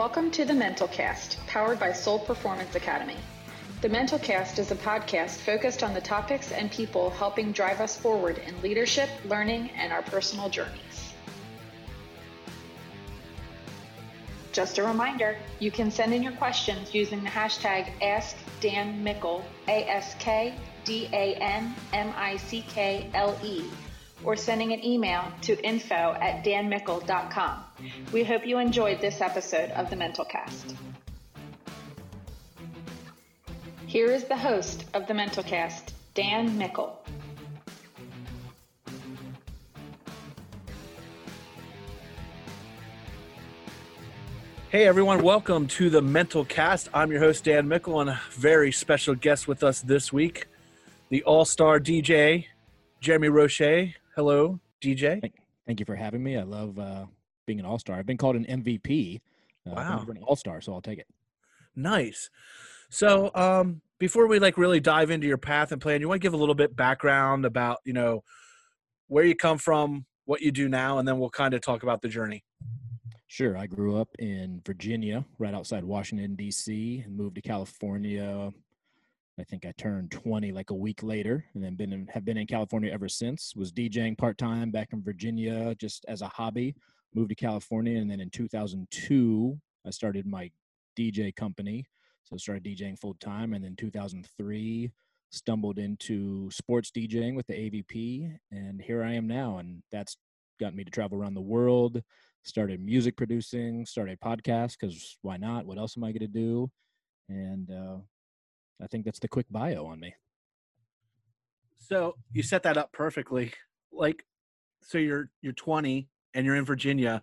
Welcome to the Mental Cast, powered by Soul Performance Academy. The Mental Cast is a podcast focused on the topics and people helping drive us forward in leadership, learning, and our personal journeys. Just a reminder, you can send in your questions using the hashtag AskDanMickle, A-S-K-D-A-N-M-I-C-K-L-E, or sending an email to info at danmickle.com. We hope you enjoyed this episode of the Mental Cast. Here is the host of the Mental Cast, Dan Mickle. Hey everyone, welcome to the Mental Cast. I'm your host Dan Mickle, and a very special guest with us this week, the All-Star DJ, Jeremy Roueche. Hello, DJ. Thank, thank you for having me. I love uh, being an All-Star. I've been called an MVP. Uh, Wow. An All-Star, so I'll take it. Nice. So, um, before we like really dive into your path and plan, you want to give a little bit background about you know where you come from, what you do now, and then we'll kind of talk about the journey. Sure. I grew up in Virginia, right outside Washington D.C., and moved to California. I think I turned 20 like a week later, and then been in, have been in California ever since. Was DJing part time back in Virginia just as a hobby. Moved to California, and then in 2002, I started my DJ company. So started DJing full time, and then 2003 stumbled into sports DJing with the AVP, and here I am now, and that's got me to travel around the world started music producing, started podcast because why not? What else am I going to do? And uh, I think that's the quick bio on me. So you set that up perfectly. Like, so you're you're 20 and you're in Virginia.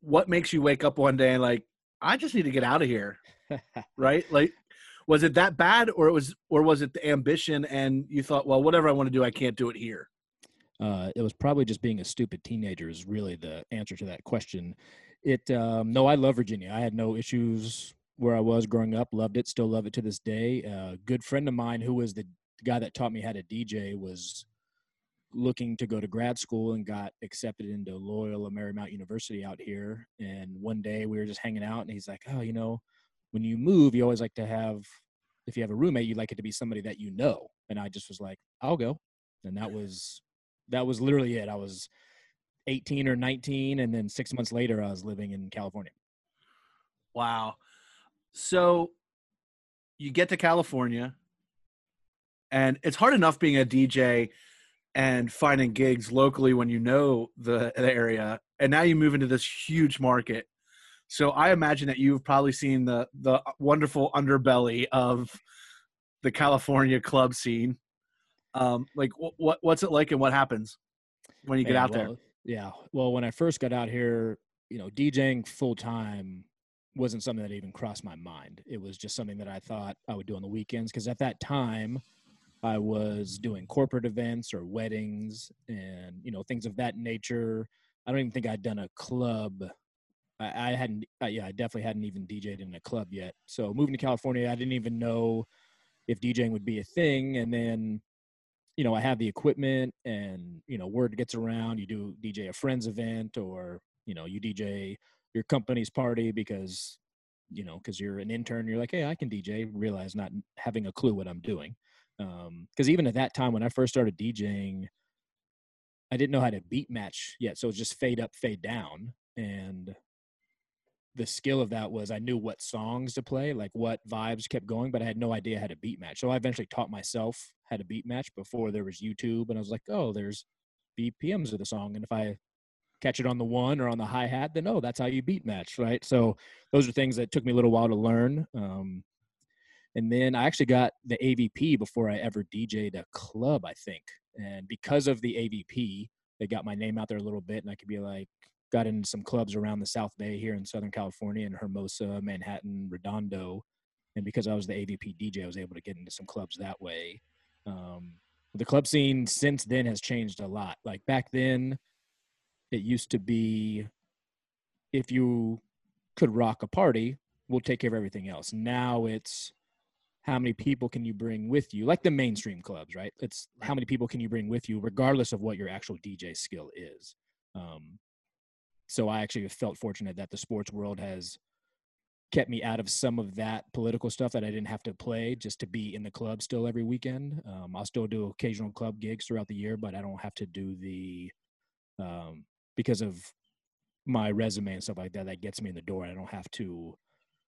What makes you wake up one day and like, I just need to get out of here, right? Like, was it that bad, or it was, or was it the ambition and you thought, well, whatever I want to do, I can't do it here. uh, it was probably just being a stupid teenager is really the answer to that question. It um, no, I love Virginia. I had no issues where I was growing up. Loved it, still love it to this day. A good friend of mine who was the guy that taught me how to DJ was looking to go to grad school and got accepted into Loyola Marymount University out here. And one day we were just hanging out, and he's like, "Oh, you know, when you move, you always like to have, if you have a roommate, you'd like it to be somebody that you know." And I just was like, "I'll go," and that was that was literally it. I was 18 or 19, and then six months later, I was living in California. Wow. So you get to California, and it's hard enough being a DJ and finding gigs locally when you know the, the area, and now you move into this huge market. So I imagine that you've probably seen the the wonderful underbelly of the California club scene. Um, like wh- what what's it like, and what happens when you get Man, out there? Yeah. Well, when I first got out here, you know, DJing full time wasn't something that even crossed my mind. It was just something that I thought I would do on the weekends because at that time I was doing corporate events or weddings and, you know, things of that nature. I don't even think I'd done a club. I, I hadn't, uh, yeah, I definitely hadn't even DJed in a club yet. So moving to California, I didn't even know if DJing would be a thing. And then you know, I have the equipment and, you know, word gets around, you do DJ a friend's event or, you know, you DJ your company's party because, you know, because you're an intern, you're like, hey, I can DJ, realize not having a clue what I'm doing. Um, because even at that time when I first started DJing, I didn't know how to beat match yet. So it was just fade up, fade down. And the skill of that was I knew what songs to play, like what vibes kept going, but I had no idea how to beat match. So I eventually taught myself how to beat match before there was YouTube, and I was like, oh, there's BPMs of the song, and if I catch it on the one or on the hi hat, then oh, that's how you beat match, right? So those are things that took me a little while to learn. Um, and then I actually got the AVP before I ever DJ'd a club, I think. And because of the AVP, they got my name out there a little bit, and I could be like, got into some clubs around the South Bay here in Southern California, in Hermosa, Manhattan, Redondo. And because I was the AVP DJ, I was able to get into some clubs that way. Um, the club scene since then has changed a lot. Like back then, it used to be if you could rock a party, we'll take care of everything else. Now it's how many people can you bring with you, like the mainstream clubs, right? It's how many people can you bring with you, regardless of what your actual DJ skill is. Um, so I actually felt fortunate that the sports world has kept me out of some of that political stuff that I didn't have to play just to be in the club still every weekend. Um, I'll still do occasional club gigs throughout the year, but I don't have to do the um, because of my resume and stuff like that. That gets me in the door. I don't have to,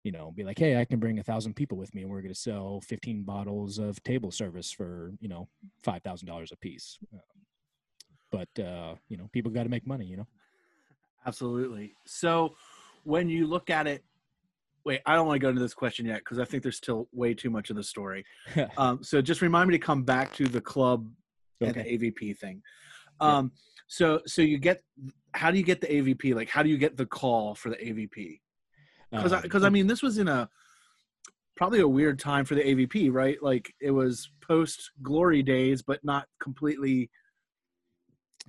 you know, be like, hey, I can bring a thousand people with me, and we're going to sell fifteen bottles of table service for you know five thousand dollars a piece. Um, but uh, you know, people got to make money. You know. Absolutely. So when you look at it wait, I don't want to go into this question yet because I think there's still way too much of the story. um, so just remind me to come back to the club okay. and the AVP thing. Um, yeah. So so you get how do you get the AVP? Like how do you get the call for the AVP? Because because I, I mean this was in a probably a weird time for the AVP, right? Like it was post glory days, but not completely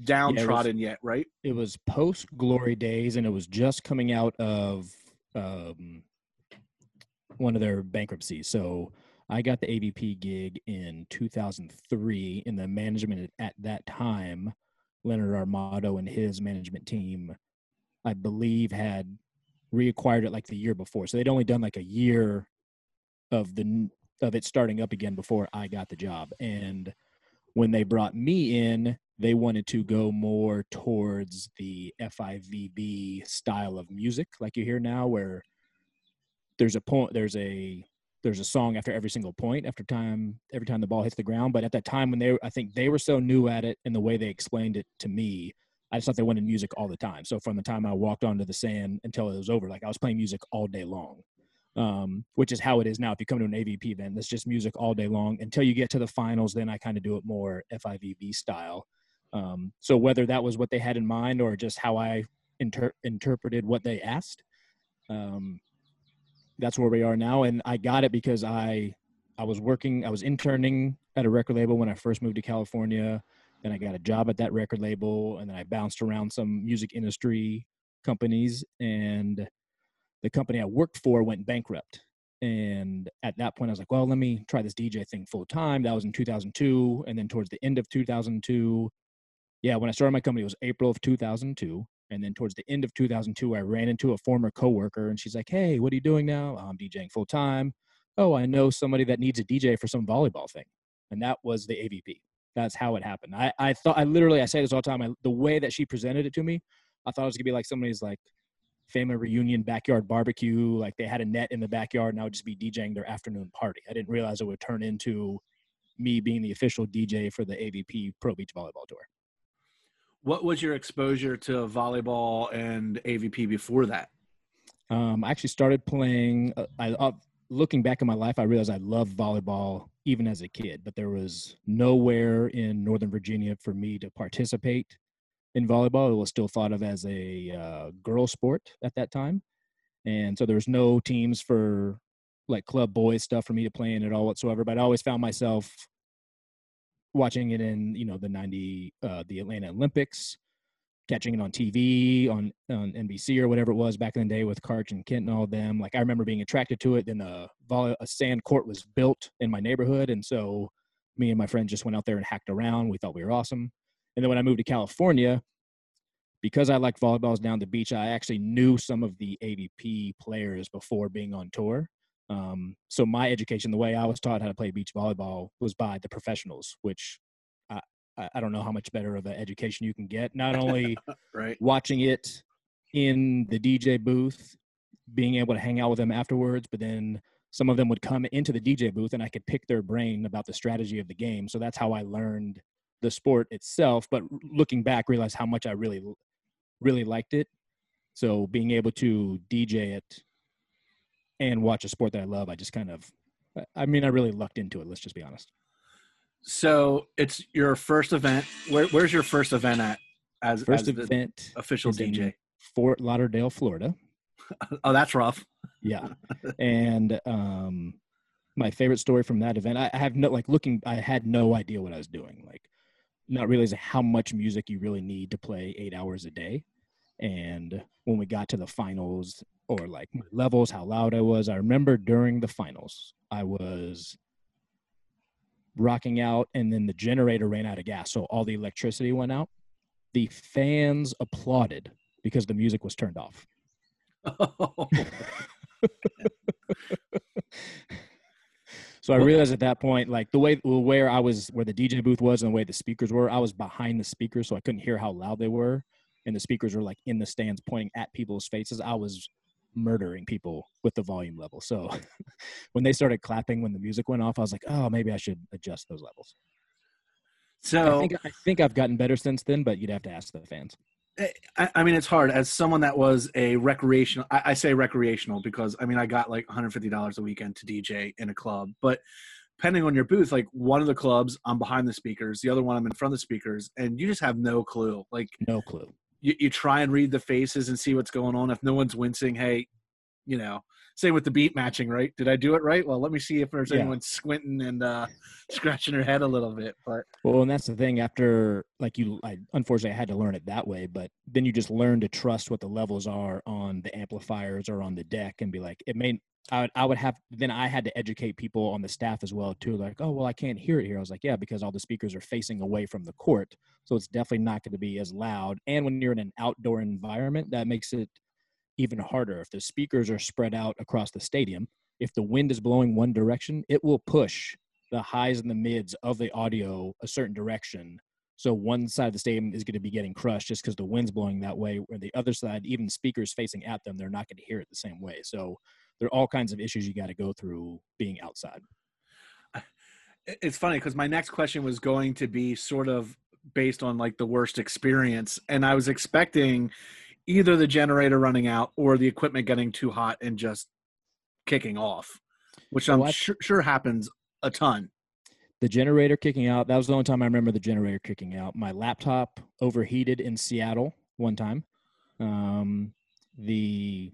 downtrodden yeah, was, yet, right? It was post glory days, and it was just coming out of um, one of their bankruptcies. So I got the AVP gig in 2003 in the management at that time. Leonard Armato and his management team, I believe, had reacquired it like the year before. So they'd only done like a year of the of it starting up again before I got the job. And when they brought me in, they wanted to go more towards the FIVB style of music, like you hear now, where there's a point there's a there's a song after every single point after time every time the ball hits the ground but at that time when they i think they were so new at it and the way they explained it to me i just thought they wanted music all the time. So from the time i walked onto the sand until it was over like i was playing music all day long um, which is how it is now. If you come to an avp event it's just music all day long. Until you get to the finals then i kind of do it more fivb style. Um, so whether that was what they had in mind or just how i inter- interpreted what they asked um, that's where we are now. And I got it because I I was working, I was interning at a record label when I first moved to California. Then I got a job at that record label, and then I bounced around some music industry companies. And the company I worked for went bankrupt. And at that point, I was like, well, let me try this DJ thing full time. That was in 2002. And then towards the end of 2002, yeah, when I started my company, it was April of 2002. And then towards the end of 2002, I ran into a former coworker and she's like, Hey, what are you doing now? I'm DJing full time. Oh, I know somebody that needs a DJ for some volleyball thing. And that was the AVP. That's how it happened. I, I thought, I literally, I say this all the time. I, the way that she presented it to me, I thought it was gonna be like somebody's like family reunion backyard barbecue. Like they had a net in the backyard and I would just be DJing their afternoon party. I didn't realize it would turn into me being the official DJ for the AVP Pro Beach Volleyball Tour. What was your exposure to volleyball and AVP before that? Um, I actually started playing. Uh, I uh, looking back in my life, I realized I loved volleyball even as a kid, but there was nowhere in Northern Virginia for me to participate in volleyball. It was still thought of as a uh, girl sport at that time, and so there was no teams for like club boys stuff for me to play in at all whatsoever. But I always found myself watching it in you know the 90 uh, the atlanta olympics catching it on tv on on nbc or whatever it was back in the day with karch and kent and all them. Like i remember being attracted to it then a, a sand court was built in my neighborhood and so me and my friends just went out there and hacked around. We thought we were awesome. And then when i moved to california because i liked volleyballs down the beach i actually knew some of the avp players before being on tour um, so my education, the way I was taught how to play beach volleyball, was by the professionals, which I, I don't know how much better of an education you can get. Not only right. watching it in the DJ booth, being able to hang out with them afterwards, but then some of them would come into the DJ booth and I could pick their brain about the strategy of the game. So that's how I learned the sport itself. But looking back, realized how much I really, really liked it. So being able to DJ it and watch a sport that I love, I just kind of, I mean, I really lucked into it. Let's just be honest. So it's your first event. Where, where's your first event at? As first as event official DJ, Fort Lauderdale, Florida. oh, that's rough. yeah, and um, my favorite story from that event, I, I have no like looking. I had no idea what I was doing. Like, not realizing how much music you really need to play eight hours a day. And when we got to the finals or like my levels, how loud I was, I remember during the finals, I was rocking out and then the generator ran out of gas. So all the electricity went out. The fans applauded because the music was turned off. so I realized at that point, like the way where I was, where the DJ booth was, and the way the speakers were, I was behind the speakers, so I couldn't hear how loud they were, and the speakers were like in the stands, pointing at people's faces. I was murdering people with the volume level. So when they started clapping when the music went off, I was like, oh, maybe I should adjust those levels. So I think, I think I've gotten better since then, but you'd have to ask the fans. Eh, I, I mean, it's hard as someone that was a recreational. I, I say recreational because I mean I got like 150 dollars a weekend to DJ in a club, but depending on your booth, like one of the clubs I'm behind the speakers, the other one I'm in front of the speakers, and you just have no clue. Like no clue. You, you try and read the faces and see what's going on. If no one's wincing, hey, you know, same with the beat matching, right? Did I do it right? Well, let me see if there's yeah. anyone squinting and uh, scratching their head a little bit. But well, and that's the thing. After like you, I unfortunately I had to learn it that way. But then you just learn to trust what the levels are on the amplifiers or on the deck, and be like, it may. I would, I would have then I had to educate people on the staff as well too. Like, oh well, I can't hear it here. I was like, yeah, because all the speakers are facing away from the court, so it's definitely not going to be as loud. And when you're in an outdoor environment, that makes it even harder. If the speakers are spread out across the stadium, if the wind is blowing one direction, it will push the highs and the mids of the audio a certain direction. So one side of the stadium is going to be getting crushed just because the wind's blowing that way, or the other side, even speakers facing at them, they're not going to hear it the same way. So there are all kinds of issues you got to go through being outside. It's funny because my next question was going to be sort of based on like the worst experience, and I was expecting either the generator running out or the equipment getting too hot and just kicking off, which I'm sure, sure happens a ton. The generator kicking out, that was the only time I remember the generator kicking out. My laptop overheated in Seattle one time. Um, the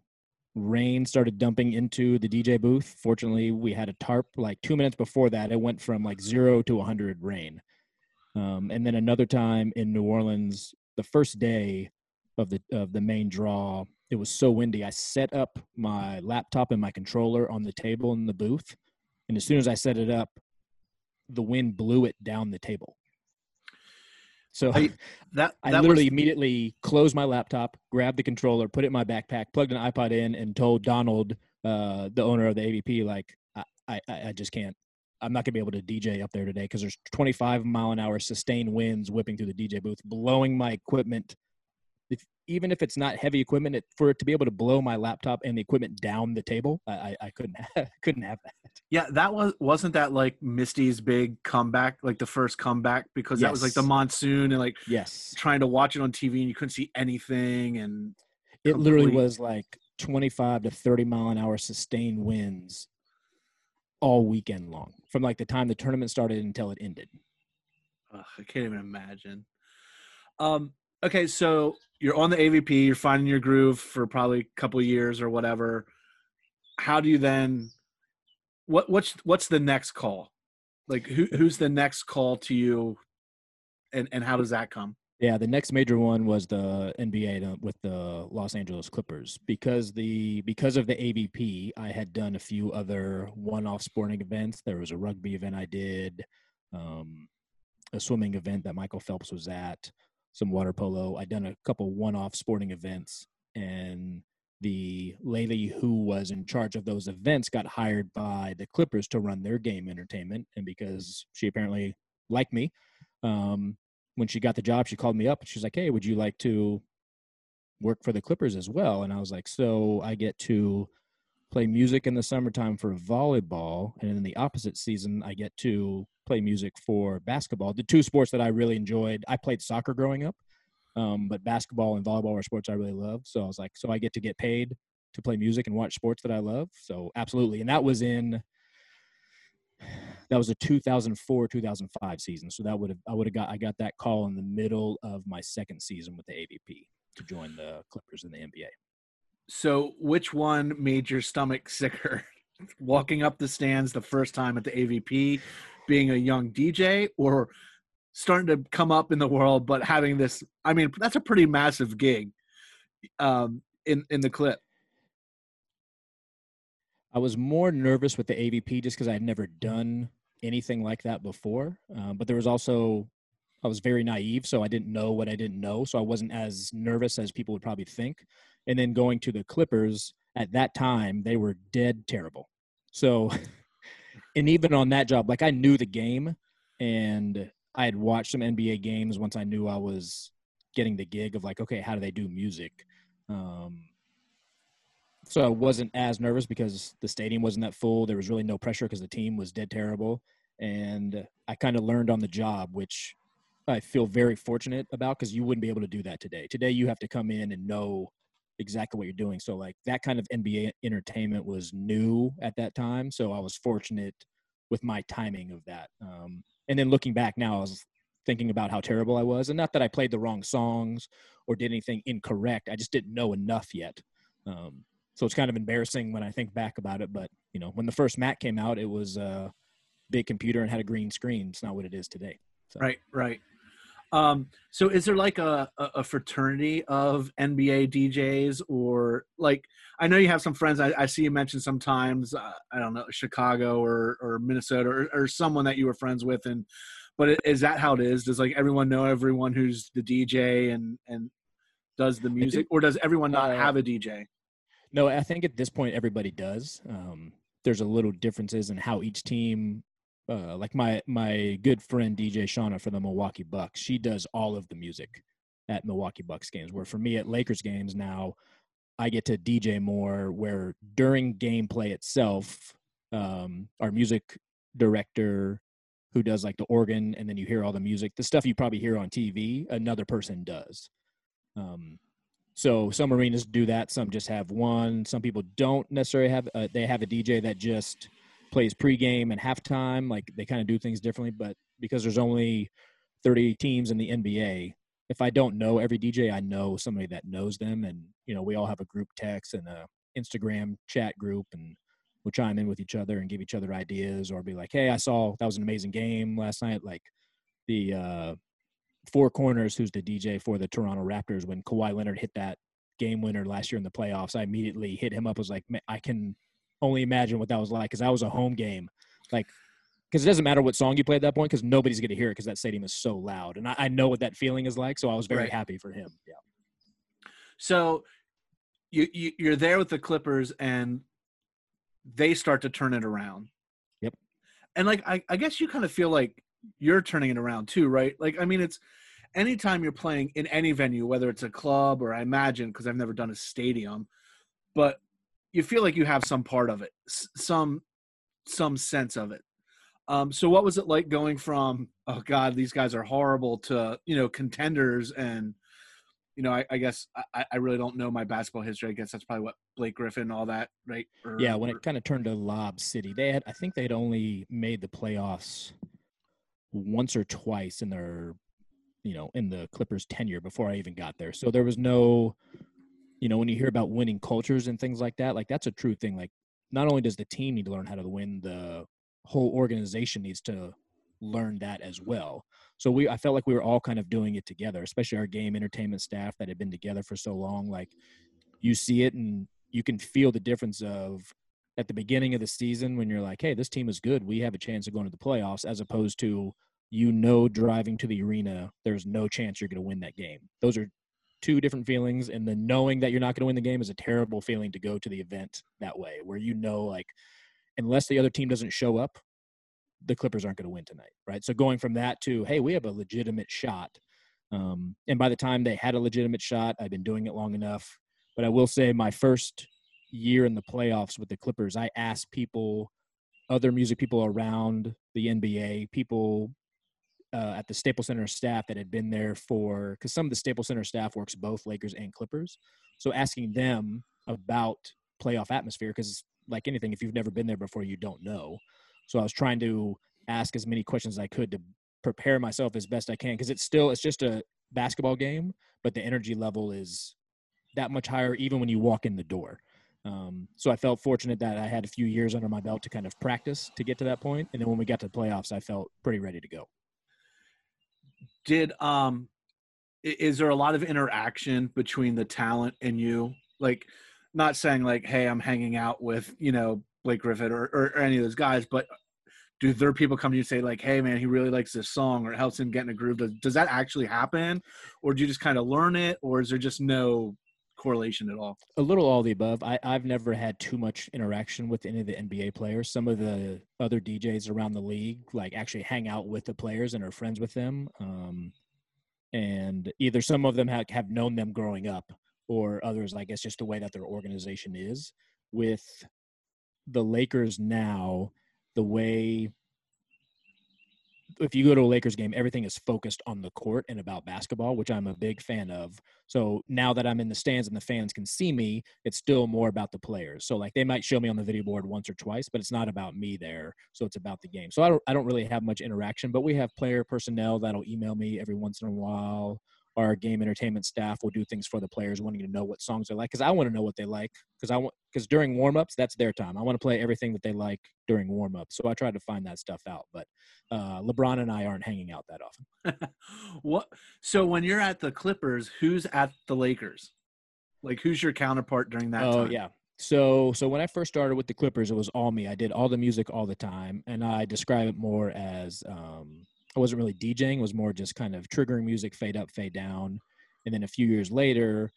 rain started dumping into the DJ booth. Fortunately, we had a tarp. Like two minutes before that, it went from like zero to 100 rain. Um, and then another time in New Orleans, the first day, of the of the main draw. It was so windy. I set up my laptop and my controller on the table in the booth, and as soon as I set it up, the wind blew it down the table. So I, that, that I literally was... immediately closed my laptop, grabbed the controller, put it in my backpack, plugged an iPod in, and told Donald, uh, the owner of the AVP, like I, I, I just can't. I'm not gonna be able to DJ up there today because there's 25 mile an hour sustained winds whipping through the DJ booth, blowing my equipment if, even if it's not heavy equipment, it, for it to be able to blow my laptop and the equipment down the table, I, I couldn't have, couldn't have that. Yeah, that was wasn't that like Misty's big comeback, like the first comeback, because yes. that was like the monsoon and like yes, trying to watch it on TV and you couldn't see anything, and it complete... literally was like 25 to 30 mile an hour sustained winds all weekend long, from like the time the tournament started until it ended. Ugh, I can't even imagine. Um, okay, so you're on the AVP, you're finding your groove for probably a couple years or whatever. How do you then what what's what's the next call? Like who who's the next call to you and and how does that come? Yeah, the next major one was the NBA with the Los Angeles Clippers because the because of the AVP, I had done a few other one-off sporting events. There was a rugby event I did, um, a swimming event that Michael Phelps was at, some water polo. I'd done a couple one-off sporting events, and the lady who was in charge of those events got hired by the Clippers to run their game entertainment. And because she apparently liked me, um, when she got the job, she called me up and she was like, "Hey, would you like to work for the Clippers as well?" And I was like, "So I get to." play music in the summertime for volleyball and in the opposite season i get to play music for basketball. The two sports that I really enjoyed. I played soccer growing up, um, but basketball and volleyball are sports I really love. So I was like, so I get to get paid to play music and watch sports that I love. So absolutely, and that was in that was a 2004 2005 season. So that would have I would have got I got that call in the middle of my second season with the AVP to join the Clippers in the NBA. So which one made your stomach sicker? Walking up the stands the first time at the AVP being a young DJ or starting to come up in the world, but having this, I mean, that's a pretty massive gig um, in, in the clip. I was more nervous with the AVP just because I had never done anything like that before. Um, but there was also I was very naive, so I didn't know what I didn't know, so I wasn't as nervous as people would probably think. And then going to the Clippers at that time, they were dead terrible. So, and even on that job, like I knew the game, and I had watched some NBA games once I knew I was getting the gig of like, okay, how do they do music? Um, so I wasn't as nervous because the stadium wasn't that full. There was really no pressure because the team was dead terrible. And I kind of learned on the job, which I feel very fortunate about because you wouldn't be able to do that today. Today, you have to come in and know exactly what you're doing. So, like, that kind of NBA entertainment was new at that time. So, I was fortunate with my timing of that. Um, and then looking back now, I was thinking about how terrible I was. And not that I played the wrong songs or did anything incorrect, I just didn't know enough yet. Um, so it's kind of embarrassing when I think back about it. But you know, when the first Mac came out, it was a big computer and had a green screen. It's not what it is today. So. Right, right. Um, so is there like a, a fraternity of NBA DJs or like, I know you have some friends I, I see you mention sometimes, uh, I don't know, Chicago or, or Minnesota or, or someone that you were friends with. And, but is that how it is? Does like everyone know everyone who's the DJ and, and does the music or does everyone not uh, have a DJ? No, I think at this point everybody does. Um, there's a little differences in how each team, uh, like my my good friend DJ Shauna for the Milwaukee Bucks, she does all of the music at Milwaukee Bucks games. Where for me at Lakers games now, I get to DJ more. Where during gameplay itself, um, our music director who does like the organ and then you hear all the music the stuff you probably hear on tv another person does um, so some arenas do that. Some just have one. Some people don't necessarily have. Uh, they have a DJ that just plays pregame and halftime. Like they kind of do things differently. But because there's only 30 teams in the NBA, if I don't know every DJ, I know somebody that knows them. And you know, we all have a group text and a Instagram chat group, and we'll chime in with each other and give each other ideas, or be like, "Hey, I saw that was an amazing game last night." Like the uh, 4Korners, who's the DJ for the Toronto Raptors, when Kawhi Leonard hit that game winner last year in the playoffs, I immediately hit him up. Was like, I can only imagine what that was like because that was a home game. Like, because it doesn't matter what song you play at that point because nobody's going to hear it because that stadium is so loud. And I, I, know what that feeling is like. So I was very right. happy for him. Yeah. So you, you you're there with the Clippers and they start to turn it around. Yep. And like I, I guess you kind of feel like you're turning it around too, right? Like, I mean, it's anytime you're playing in any venue, whether it's a club or I imagine because I've never done a stadium, but you feel like you have some part of it, some some sense of it. Um, so, what was it like going from oh god, these guys are horrible to you know contenders and you know, I, I guess I, I, really don't know my basketball history. I guess that's probably what Blake Griffin, all that, right? Or, yeah, when it kind of turned to Lob City, they had, I think they'd only made the playoffs once or twice in their you know in the clippers tenure before i even got there. So there was no you know when you hear about winning cultures and things like that like that's a true thing like not only does the team need to learn how to win the whole organization needs to learn that as well. So we i felt like we were all kind of doing it together especially our game entertainment staff that had been together for so long like you see it and you can feel the difference of at the beginning of the season when you're like, hey, this team is good. We have a chance of going to the playoffs, as opposed to you know driving to the arena, there's no chance you're going to win that game. Those are two different feelings. And the knowing that you're not going to win the game is a terrible feeling to go to the event that way, where you know, like, unless the other team doesn't show up, the Clippers aren't going to win tonight, right? So going from that to, hey, we have a legitimate shot. Um, and by the time they had a legitimate shot, I've been doing it long enough. But I will say my first year in the playoffs with the Clippers, I asked people, other music people around the NBA, people uh, at the Staples Center staff that had been there for, because some of the Staples Center staff works both Lakers and Clippers. So asking them about playoff atmosphere, because like anything, if you've never been there before, you don't know. So I was trying to ask as many questions as I could to prepare myself as best I can, because it's still it's just a basketball game, but the energy level is that much higher even when you walk in the door. Um, so I felt fortunate that I had a few years under my belt to kind of practice to get to that point. and then when we got to the playoffs, I felt pretty ready to go. Did um, is there a lot of interaction between the talent and you? Like, not saying like, hey, I'm hanging out with you know Blake Griffin or, or, or any of those guys, but do there people come to you and say like, "Hey, man, he really likes this song," or it helps him get in a groove? Does, does that actually happen, or do you just kind of learn it, or is there just no correlation at all? A little all the above. I, I've never had too much interaction with any of the NBA players. Some of the other DJs around the league like actually hang out with the players and are friends with them. Um, and either some of them have, have known them growing up, or others, I guess, just the way that their organization is. With the Lakers now, the way if you go to a Lakers game, everything is focused on the court and about basketball, which I'm a big fan of. So now that I'm in the stands and the fans can see me, it's still more about the players. So like they might show me on the video board once or twice, but it's not about me there. So it's about the game. So I don't I don't really have much interaction, but we have player personnel that'll email me every once in a while our game entertainment staff will do things for the players wanting to know what songs they like because i want to know what they like because i want because during warm-ups that's their time. I want to play everything that they like during warm-ups so i try to find that stuff out but uh, lebron and i aren't hanging out that often. What so when you're at the clippers who's at the lakers? Like who's your counterpart during that oh time? yeah. So so when i first started with the clippers it was all me. I did all the music all the time and i describe it more as um I wasn't really DJing, was more just kind of triggering music, fade up, fade down. And then a few years later,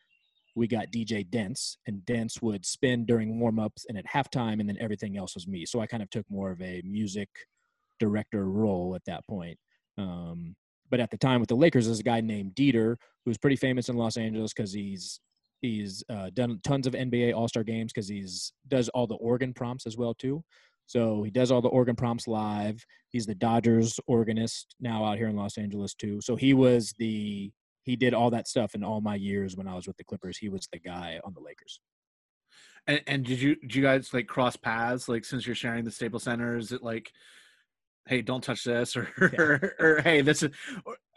we got DJ Dents, and Dents would spin during warm ups and at halftime, and then everything else was me. So I kind of took more of a music director role at that point. Um, but at the time with the Lakers, there's a guy named Dieter who's pretty famous in Los Angeles because he's he's uh, done tons of NBA All Star games because he's does all the organ prompts as well too. So he does all the organ prompts live. He's the Dodgers organist now out here in Los Angeles too. So he was the he did all that stuff in all my years when I was with the Clippers. He was the guy on the Lakers. And, and did you did you guys like cross paths? Like since you're sharing the Staples Center, is it like hey, don't touch this, or yeah. or, or, hey, this is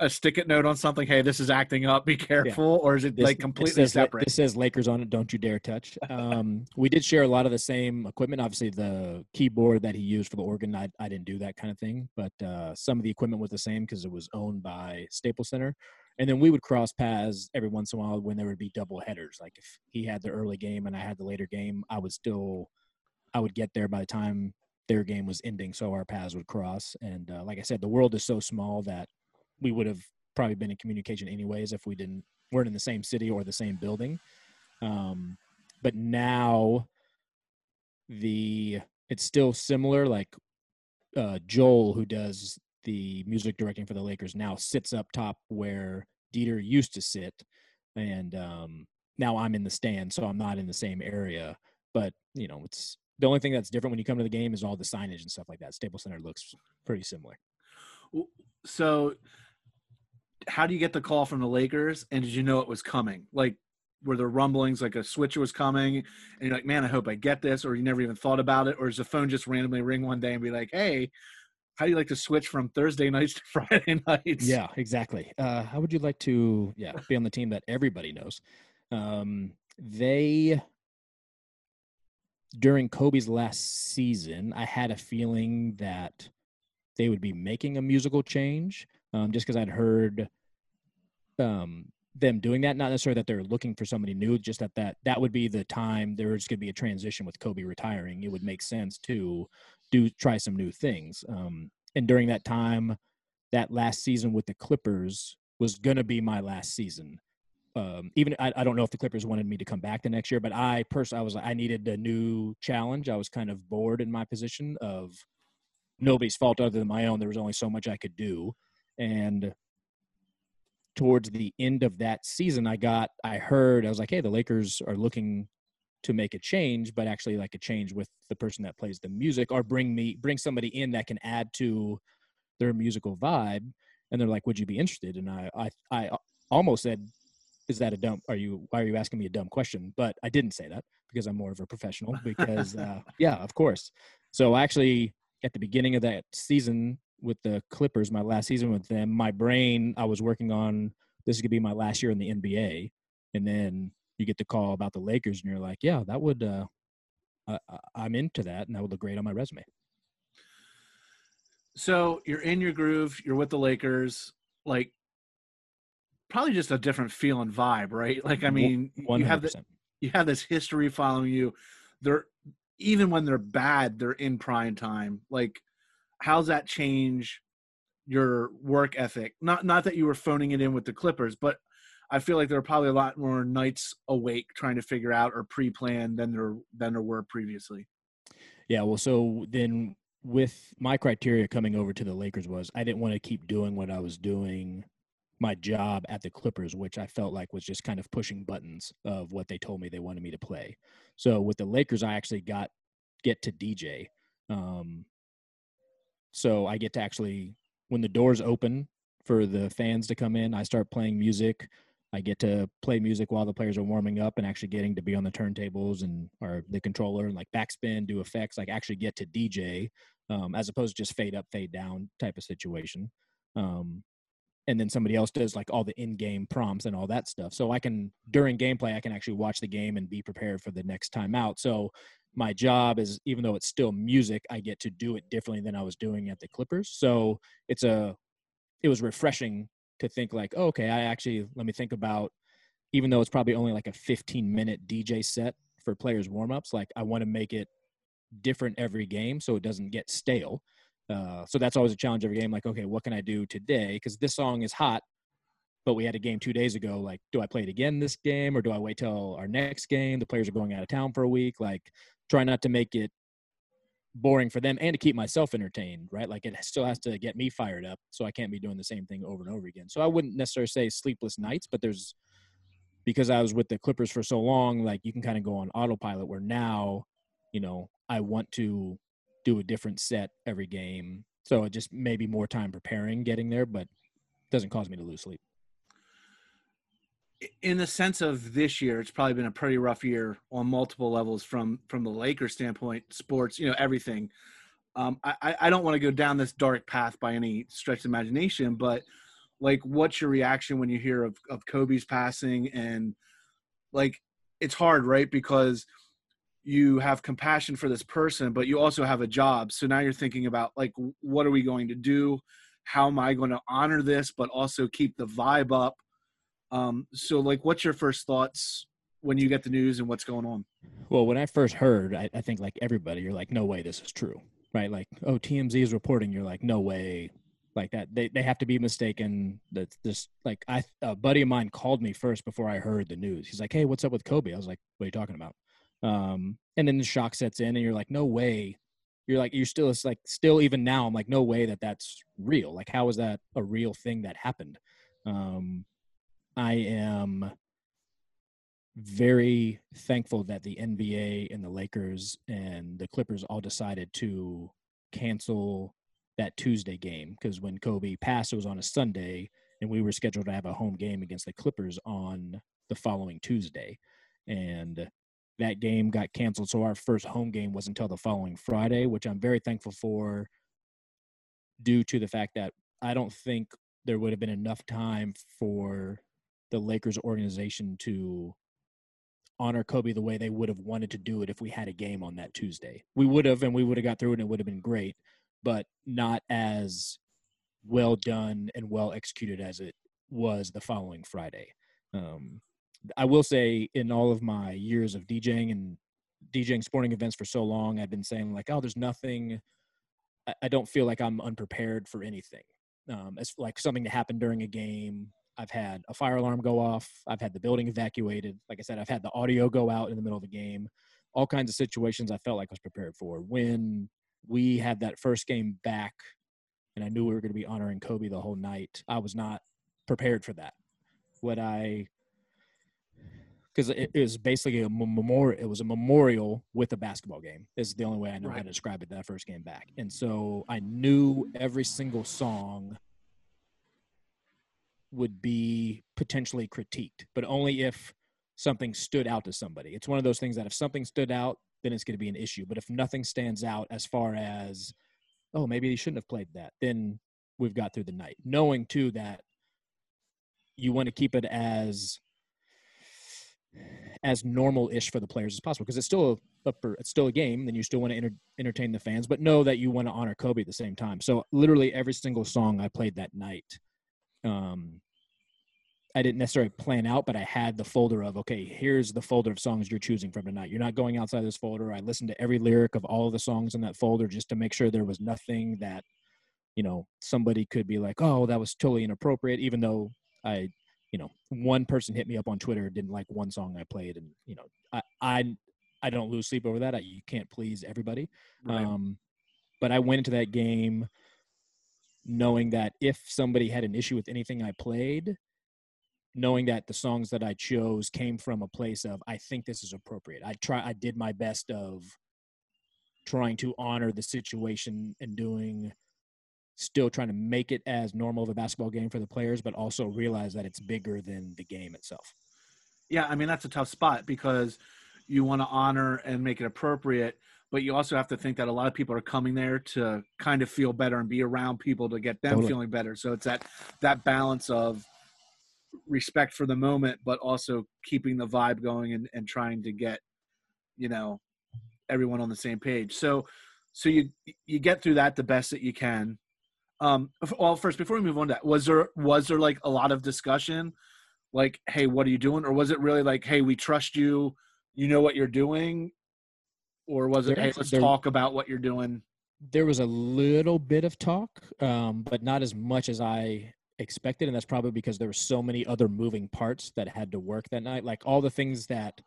a stick it note on something. Hey, this is acting up. Be careful, yeah. or is it this, like completely this separate? This says Lakers on it. Don't you dare touch. Um, we did share a lot of the same equipment. Obviously, the keyboard that he used for the organ, I, I didn't do that kind of thing, but uh, some of the equipment was the same because it was owned by Staples Center. And then we would cross paths every once in a while when there would be double headers. Like if he had the early game and I had the later game, I would still, I would get there by the time their game was ending, so our paths would cross. And uh, like I said, the world is so small that we would have probably been in communication anyways if we didn't weren't in the same city or the same building. Um, but now the it's still similar. Like uh, Joel, who does the music directing for the Lakers, now sits up top where Dieter used to sit, and um, now I'm in the stand, so I'm not in the same area. But you know, it's the only thing that's different when you come to the game is all the signage and stuff like that. Staples Center looks pretty similar. So, how do you get the call from the Lakers? And did you know it was coming? Like, were there rumblings like a switch was coming, and you're like, "Man, I hope I get this," or you never even thought about it, or does the phone just randomly ring one day and be like, "Hey"? How do you like to switch from Thursday nights to Friday nights? Yeah, exactly. Uh, how would you like to, yeah, be on the team that everybody knows? Um, they during Kobe's last season, I had a feeling that they would be making a musical change, um, just because I'd heard um, them doing that. Not necessarily that they're looking for somebody new, just that that that would be the time there was going to be a transition with Kobe retiring. It would make sense to do try some new things. Um, and during that time, that last season with the Clippers was going to be my last season um, even I, I, don't know if the Clippers wanted me to come back the next year, but I personally I was like I needed a new challenge. I was kind of bored in my position of nobody's fault other than my own. There was only so much I could do, and towards the end of that season, I got I heard I was like, hey, the Lakers are looking to make a change, but actually like a change with the person that plays the music, or bring me bring somebody in that can add to their musical vibe. And they're like, would you be interested? And I I I almost said is that a dumb are you why are you asking me a dumb question? But i didn't say that because i'm more of a professional because uh, yeah of course. So actually at the beginning of that season with the clippers my last season with them my brain i was working on this is going to be my last year in the nba and then you get the call about the lakers and you're like yeah that would uh I, i'm into that and that would look great on my resume. So you're in your groove you're with the lakers like probably just a different feel and vibe, right? Like, I mean, 100%. you have the, you have this history following you. They're even when they're bad, they're in prime time. Like, how's that change your work ethic? Not not that you were phoning it in with the Clippers, but I feel like there are probably a lot more nights awake trying to figure out or pre-plan than there than there were previously. Yeah, well, so then with my criteria coming over to the Lakers was I didn't want to keep doing what I was doing my job at the Clippers, which I felt like was just kind of pushing buttons of what they told me they wanted me to play. So with the Lakers, I actually got get to DJ. Um, so I get to actually when the doors open for the fans to come in, I start playing music. I get to play music while the players are warming up and actually getting to be on the turntables and or the controller and like backspin, do effects, like actually get to DJ um, as opposed to just fade up, fade down type of situation. Um, and then somebody else does like all the in-game prompts and all that stuff. So I can during gameplay I can actually watch the game and be prepared for the next time out. So my job is even though it's still music, I get to do it differently than I was doing at the Clippers. So it's a it was refreshing to think like, oh, okay, I actually let me think about even though it's probably only like a 15 minute DJ set for players warm-ups, like I want to make it different every game so it doesn't get stale. Uh, so that's always a challenge every game. Like, okay, what can I do today? Because this song is hot, but we had a game two days ago. Like, do I play it again this game or do I wait till our next game? The players are going out of town for a week. Like, try not to make it boring for them and to keep myself entertained, right? Like, it still has to get me fired up. So I can't be doing the same thing over and over again. So I wouldn't necessarily say sleepless nights, but there's because I was with the Clippers for so long, like, you can kind of go on autopilot where now, you know, I want to do a different set every game. So it just maybe more time preparing getting there, but doesn't cause me to lose sleep. In the sense of this year, it's probably been a pretty rough year on multiple levels from from the Lakers standpoint, sports, you know, everything. Um, I, I don't want to go down this dark path by any stretch of imagination, but like, what's your reaction when you hear of, of Kobe's passing? And like, it's hard, right? Because – you have compassion for this person but you also have a job. So now you're thinking about like what are we going to do? How am i going to honor this but also keep the vibe up? Um so like what's your first thoughts when you get the news and what's going on? Well when i first heard i, I think like everybody you're like no way this is true right? Like oh tmz is reporting you're like no way like that they, they have to be mistaken. That this like i a buddy of mine called me first before i heard the news. He's like hey what's up with kobe? I was like what are you talking about um, and then the shock sets in, and you're like, no way. You're like, you're still, it's like, still even now, I'm like, no way that that's real. Like, how is that a real thing that happened? Um, I am very thankful that the NBA and the Lakers and the Clippers all decided to cancel that Tuesday game because when Kobe passed, it was on a Sunday, and we were scheduled to have a home game against the Clippers on the following Tuesday. And that game got canceled. So our first home game was until the following Friday, which I'm very thankful for due to the fact that I don't think there would have been enough time for the Lakers organization to honor Kobe the way they would have wanted to do it if we had a game on that Tuesday. We would have, and we would have got through it and it would have been great, but not as well done and well executed as it was the following Friday. Um, I will say in all of my years of DJing and DJing sporting events for so long, I've been saying like, oh, there's nothing. I, don't feel like I'm unprepared for anything. Um, it's like something to happen during a game. I've had a fire alarm go off. I've had the building evacuated. Like I said, I've had the audio go out in the middle of the game. All kinds of situations I felt like I was prepared for. When we had that first game back, and I knew we were going to be honoring Kobe the whole night, I was not prepared for that. What I because it, it, was basically a memorial. It was a memorial with a basketball game. Is the only way I know right. how to describe it. That first game back, and so I knew every single song would be potentially critiqued, but only if something stood out to somebody. It's one of those things that if something stood out, then it's going to be an issue. But if nothing stands out as far as, oh, maybe he shouldn't have played that, then we've got through the night. Knowing too that you want to keep it as as normal-ish for the players as possible because it's still a, it's still a game and you still want to enter, entertain the fans but know that you want to honor kobe at the same time so literally every single song i played that night um, I didn't necessarily plan out, but I had the folder of okay, here's the folder of songs you're choosing from tonight. You're not going outside this folder. I listened to every lyric of all of the songs in that folder just to make sure there was nothing that, you know, somebody could be like, oh, that was totally inappropriate, even though I, you know, one person hit me up on Twitter didn't like one song I played, and you know, I I I don't lose sleep over that. I, you can't please everybody. Right. Um, but I went into that game knowing that if somebody had an issue with anything I played, knowing that the songs that I chose came from a place of I think this is appropriate. I try I did my best of trying to honor the situation and doing still trying to make it as normal of a basketball game for the players but also realize that it's bigger than the game itself. Yeah, I mean that's a tough spot because you want to honor and make it appropriate but you also have to think that a lot of people are coming there to kind of feel better and be around people to get them totally. feeling better so it's that that balance of respect for the moment, but also keeping the vibe going and, and trying to get, you know, everyone on the same page. So, so you you get through that the best that you can. Um, well, first before we move on to that, was there was there like a lot of discussion, like, hey, what are you doing, or was it really like, hey, we trust you, you know what you're doing, or was it, there, hey, let's there, talk about what you're doing? There was a little bit of talk, um, but not as much as I expected, and that's probably because there were so many other moving parts that had to work that night. Like all the things that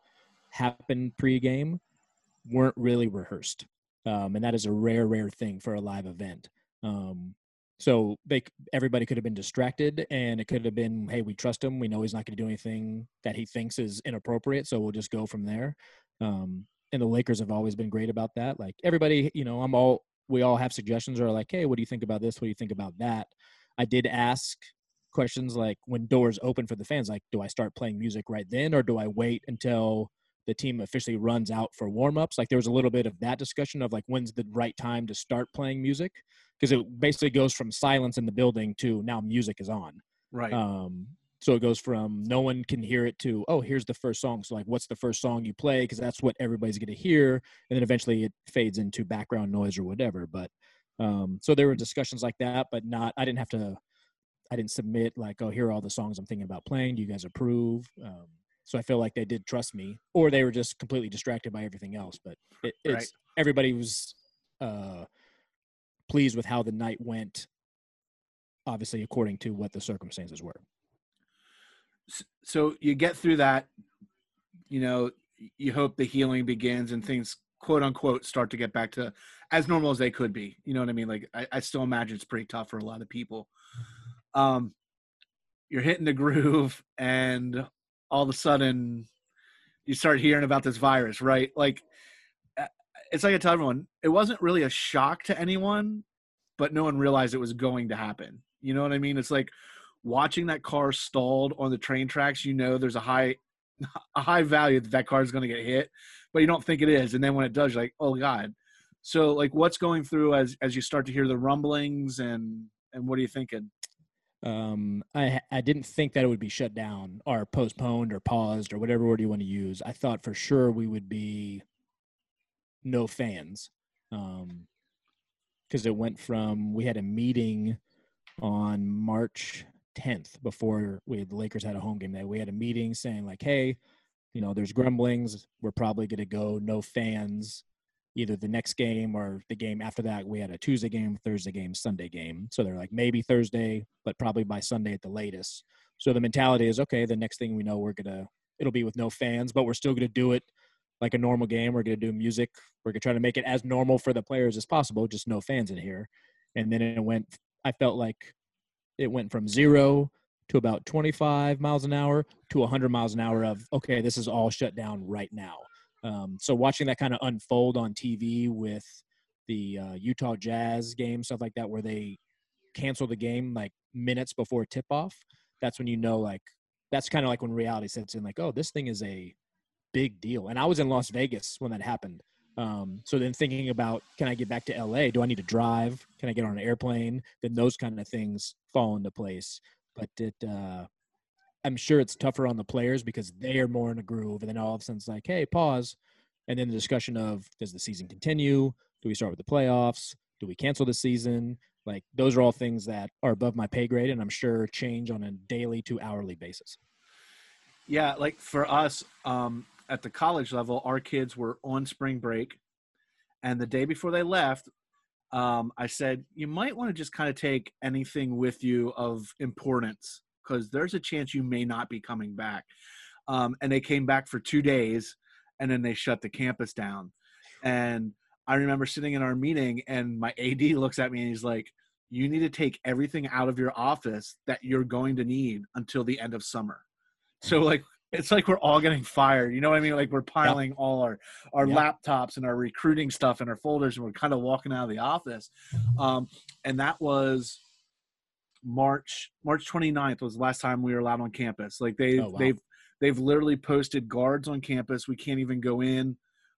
happened pregame weren't really rehearsed, um, and that is a rare, rare thing for a live event. Um, so they everybody could have been distracted, and it could have been, "Hey, we trust him. We know he's not going to do anything that he thinks is inappropriate, so we'll just go from there." Um, and the Lakers have always been great about that. Like everybody, you know, I'm all we all have suggestions or like, "Hey, what do you think about this? What do you think about that?" I did ask questions like when doors open for the fans, like, do I start playing music right then or do I wait until the team officially runs out for warmups? Like, there was a little bit of that discussion of like, when's the right time to start playing music? Because it basically goes from silence in the building to now music is on. Right. Um, so it goes from no one can hear it to oh here's the first song so like what's the first song you play because that's what everybody's going to hear and then eventually it fades into background noise or whatever but um, so there were discussions like that, but not. I didn't have to. I didn't submit like, oh, here are all the songs I'm thinking about playing. Do you guys approve? Um, so I feel like they did trust me, or they were just completely distracted by everything else. But it, it's right. everybody was uh, pleased with how the night went. Obviously, according to what the circumstances were. So you get through that. You know, you hope the healing begins and things quote unquote start to get back to as normal as they could be. You know what I mean? Like I, I still imagine it's pretty tough for a lot of people. Um, you're hitting the groove, and all of a sudden, you start hearing about this virus, right? Like uh, it's like I tell everyone, it wasn't really a shock to anyone, but no one realized it was going to happen. You know what I mean? It's like watching that car stalled on the train tracks. You know, there's a high a high value that that car is going to get hit, but you don't think it is. And then when it does, you're like, oh God. So like what's going through as as you start to hear the rumblings and and what are you thinking? Um, I I didn't think that it would be shut down or postponed or paused or whatever word you want to use. I thought for sure we would be no fans. Um, because it went from we had a meeting on March 10th before we had, the Lakers had a home game. That we had a meeting saying like, hey, you know, there's grumblings. We're probably going to go no fans either the next game or the game after that. We had a Tuesday game, Thursday game, Sunday game. So they're like maybe Thursday, but probably by Sunday at the latest. So the mentality is okay, the next thing we know, we're going to, it'll be with no fans, but we're still going to do it like a normal game. We're going to do music. We're going to try to make it as normal for the players as possible, just no fans in here. And then it went, I felt like it went from zero to about 25 miles an hour to 100 miles an hour of okay this is all shut down right now um, so watching that kind of unfold on tv with the uh, utah jazz game stuff like that where they cancel the game like minutes before tip off that's when you know like that's kind of like when reality sets in like oh this thing is a big deal and i was in las vegas when that happened um, so then thinking about can I get back to LA? Do I need to drive? Can I get on an airplane? Then those kind of things fall into place. But it, uh, I'm sure it's tougher on the players because they are more in a groove. And then all of a sudden it's like, hey, pause. And then the discussion of does the season continue? Do we start with the playoffs? Do we cancel the season? Like those are all things that are above my pay grade, and I'm sure change on a daily to hourly basis. Yeah, like for us um, at the college level, our kids were on spring break, and the day before they left, um, I said you might want to just kind of take anything with you of importance because there's a chance you may not be coming back. Um, and they came back for two days, and then they shut the campus down. And I remember sitting in our meeting, and my AD looks at me and he's like, "You need to take everything out of your office that you're going to need until the end of summer." So like it's like we're all getting fired. You know what I mean? Like we're piling all our our laptops and our recruiting stuff and our folders, and we're kind of walking out of the office. Um, and that was March March 29th was the last time we were allowed on campus. Like they oh, wow. they've they've literally posted guards on campus. We can't even go in.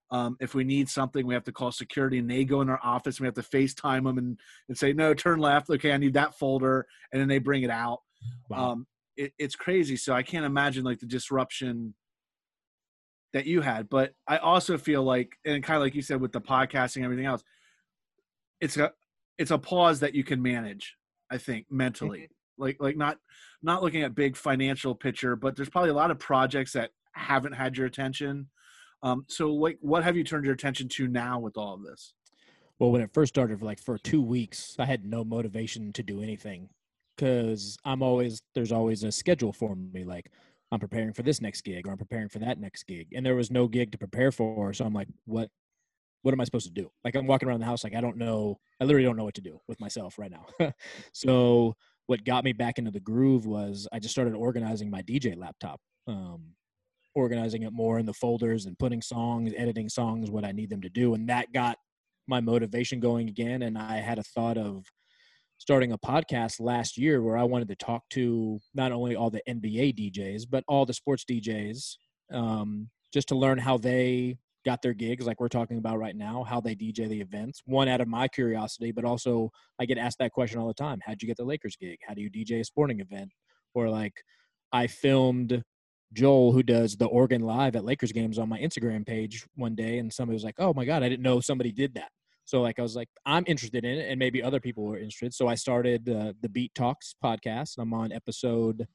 Um, if we need something, we have to call security, and they go in our office. And we have to FaceTime them and, and say, "No, turn left." Okay, I need that folder, and then they bring it out. Wow. Um, it, it's crazy. So I can't imagine like the disruption that you had. But I also feel like, and kind of like you said with the podcasting and everything else, it's a it's a pause that you can manage. I think mentally, mm-hmm. like like not not looking at big financial picture, but there's probably a lot of projects that haven't had your attention. Um, so like, what have you turned your attention to now with all of this? Well, when it first started, for like for two weeks, I had no motivation to do anything because I'm always there's always a schedule for me. Like I'm preparing for this next gig or I'm preparing for that next gig, and there was no gig to prepare for. So I'm like, what? What am I supposed to do? Like I'm walking around the house, like I don't know. I literally don't know what to do with myself right now. so what got me back into the groove was I just started organizing my DJ laptop. Um, organizing it more in the folders and putting songs, editing songs, what I need them to do. And that got my motivation going again. And I had a thought of starting a podcast last year where I wanted to talk to not only all the NBA DJs, but all the sports DJs, um, just to learn how they got their gigs, like we're talking about right now, how they DJ the events. One out of my curiosity, but also I get asked that question all the time How'd you get the Lakers gig? How do you DJ a sporting event? Or like, I filmed Joel, who does the organ live at Lakers games on my Instagram page one day, and somebody was like, "Oh my god, I didn't know somebody did that." So like I was like, I'm interested in it, and maybe other people were interested. So I started uh, the Beat Talks podcast. I'm on episode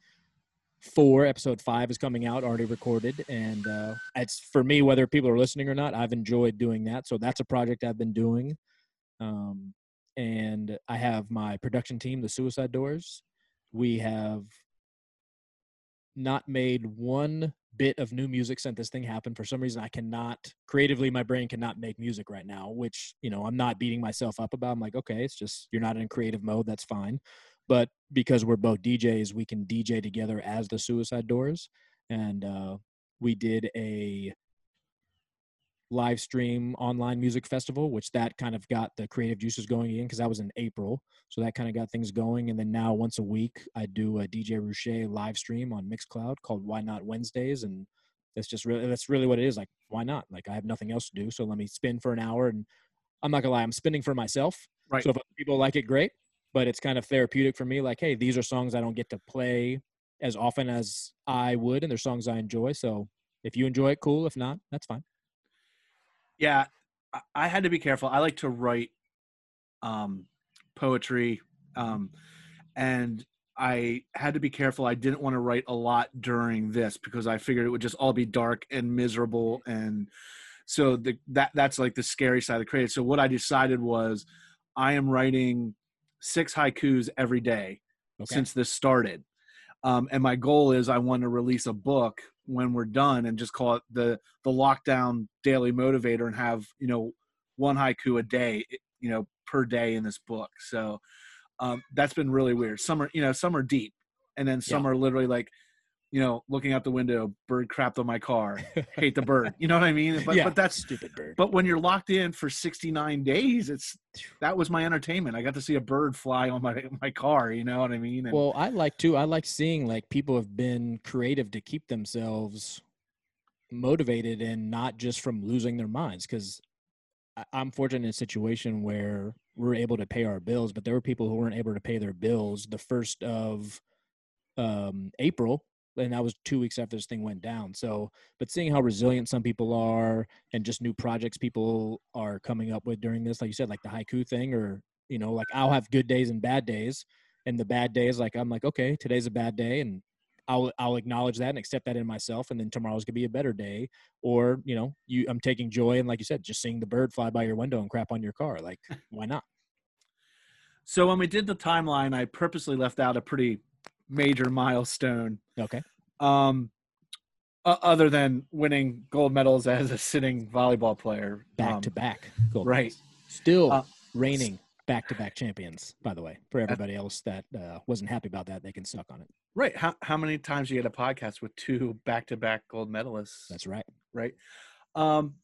four. Episode five is coming out, already recorded, and uh, it's for me whether people are listening or not. I've enjoyed doing that, so that's a project I've been doing. Um, and I have my production team, the Suicide Doors. We have not made one bit of new music since this thing happened. For some reason, I cannot creatively, my brain cannot make music right now, which, you know, I'm not beating myself up about. I'm like, okay, it's just you're not in creative mode. That's fine. But because we're both DJs, we can DJ together as the Suicide Doors. And uh, we did a live stream online music festival, which that kind of got the creative juices going again because that was in April. So that kind of got things going. And then now once a week, I do a DJ Roueche live stream on Mixcloud called Why Not Wednesdays. And that's just really, that's really what it is. Like, why not? Like, I have nothing else to do. So let me spin for an hour. And I'm not gonna lie, I'm spinning for myself. Right. So if people like it, great. But it's kind of therapeutic for me. Like, hey, these are songs I don't get to play as often as I would, and they're songs I enjoy. So if you enjoy it, cool. If not, that's fine. Yeah, I had to be careful. I like to write um, poetry, um, and I had to be careful. I didn't want to write a lot during this because I figured it would just all be dark and miserable, and so the, that that's like the scary side of the creative. So what I decided was, I am writing six haikus every day okay. since this started, um, and my goal is I want to release a book when we're done and just call it the the lockdown daily motivator and have you know one haiku a day you know per day in this book so um, that's been really weird some are you know some are deep and then some yeah. are literally like you know, looking out the window, bird crapped on my car. Hate the bird. You know what I mean? But, yeah, but that's stupid bird. But when you're locked in for 69 days, it's that was my entertainment. I got to see a bird fly on my my car. You know what I mean? And, well, I like too. I like seeing like people have been creative to keep themselves motivated and not just from losing their minds. Because I'm fortunate in a situation where we're able to pay our bills, but there were people who weren't able to pay their bills the first of um, April and that was two weeks after this thing went down. So, but seeing how resilient some people are and just new projects people are coming up with during this, like you said, like the haiku thing or You know, like I'll have good days and bad days, and the bad days, like I'm like, okay, today's a bad day, and I'll I'll acknowledge that and accept that in myself, and then tomorrow's gonna be a better day. Or you know, you I'm taking joy in, like you said, just seeing the bird fly by your window and crap on your car. Like, why not? So when we did the timeline, I purposely left out a pretty major milestone. Okay. Um, uh, other than winning gold medals as a sitting volleyball player, Back um, to back. gold right. medals. Still Uh, reigning back to back champions, by the way. For everybody else that uh, wasn't happy about that, they can suck on it. Right. How how many times you get a podcast with two back to back gold medalists? That's right. right. Um,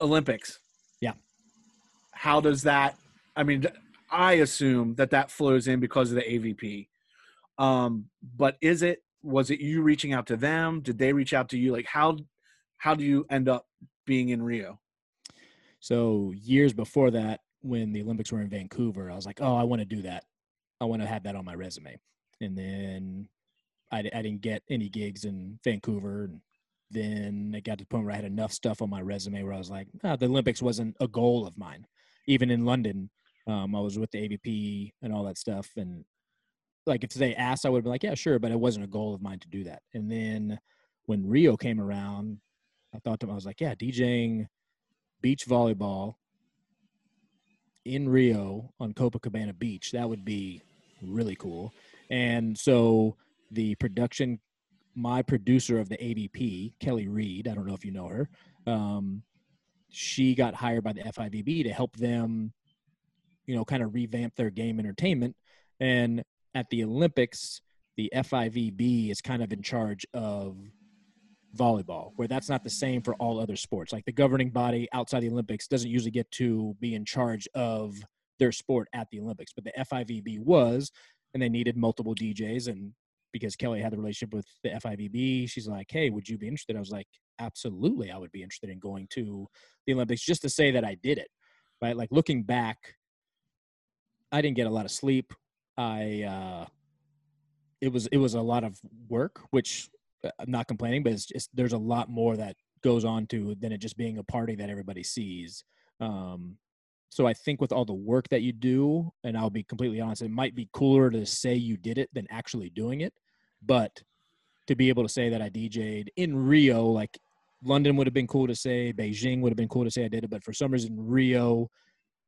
Olympics. Yeah. How does that? I mean, I assume that that flows in because of the AVP. Um, but is it? Was it you reaching out to them? Did they reach out to you? Like how? How do you end up being in Rio? So years before that, when the Olympics were in Vancouver, I was like, oh, I want to do that. I want to have that on my resume. And then I, I didn't get any gigs in Vancouver. And then it got to the point where I had enough stuff on my resume where I was like, ah, the Olympics wasn't a goal of mine. Even in London, um, I was with the AVP and all that stuff. And like if they asked, I would be like, yeah, sure. But it wasn't a goal of mine to do that. And then when Rio came around, I thought to myself, I was like, yeah, DJing beach volleyball in Rio on Copacabana Beach. That would be really cool. And so the production, my producer of the AVP, Kelly Reed, I don't know if you know her, um, she got hired by the FIVB to help them, you know, kind of revamp their game entertainment. And at the Olympics, the FIVB is kind of in charge of volleyball, where that's not the same for all other sports. Like the governing body outside the Olympics doesn't usually get to be in charge of their sport at the Olympics, but the FIVB was, and they needed multiple DJs. And because Kelly had the relationship with the FIVB, she's like, "Hey, would you be interested?" I was like, "Absolutely, I would be interested in going to the Olympics just to say that I did it." Right? Like looking back, I didn't get a lot of sleep. I uh, it was it was a lot of work, which uh, I'm not complaining, but it's just there's a lot more that goes on to than it just being a party that everybody sees. Um, so I think with all the work that you do, and I'll be completely honest, it might be cooler to say you did it than actually doing it. But to be able to say that I DJ'd in Rio, like London would have been cool to say, Beijing would have been cool to say I did it, but for some reason Rio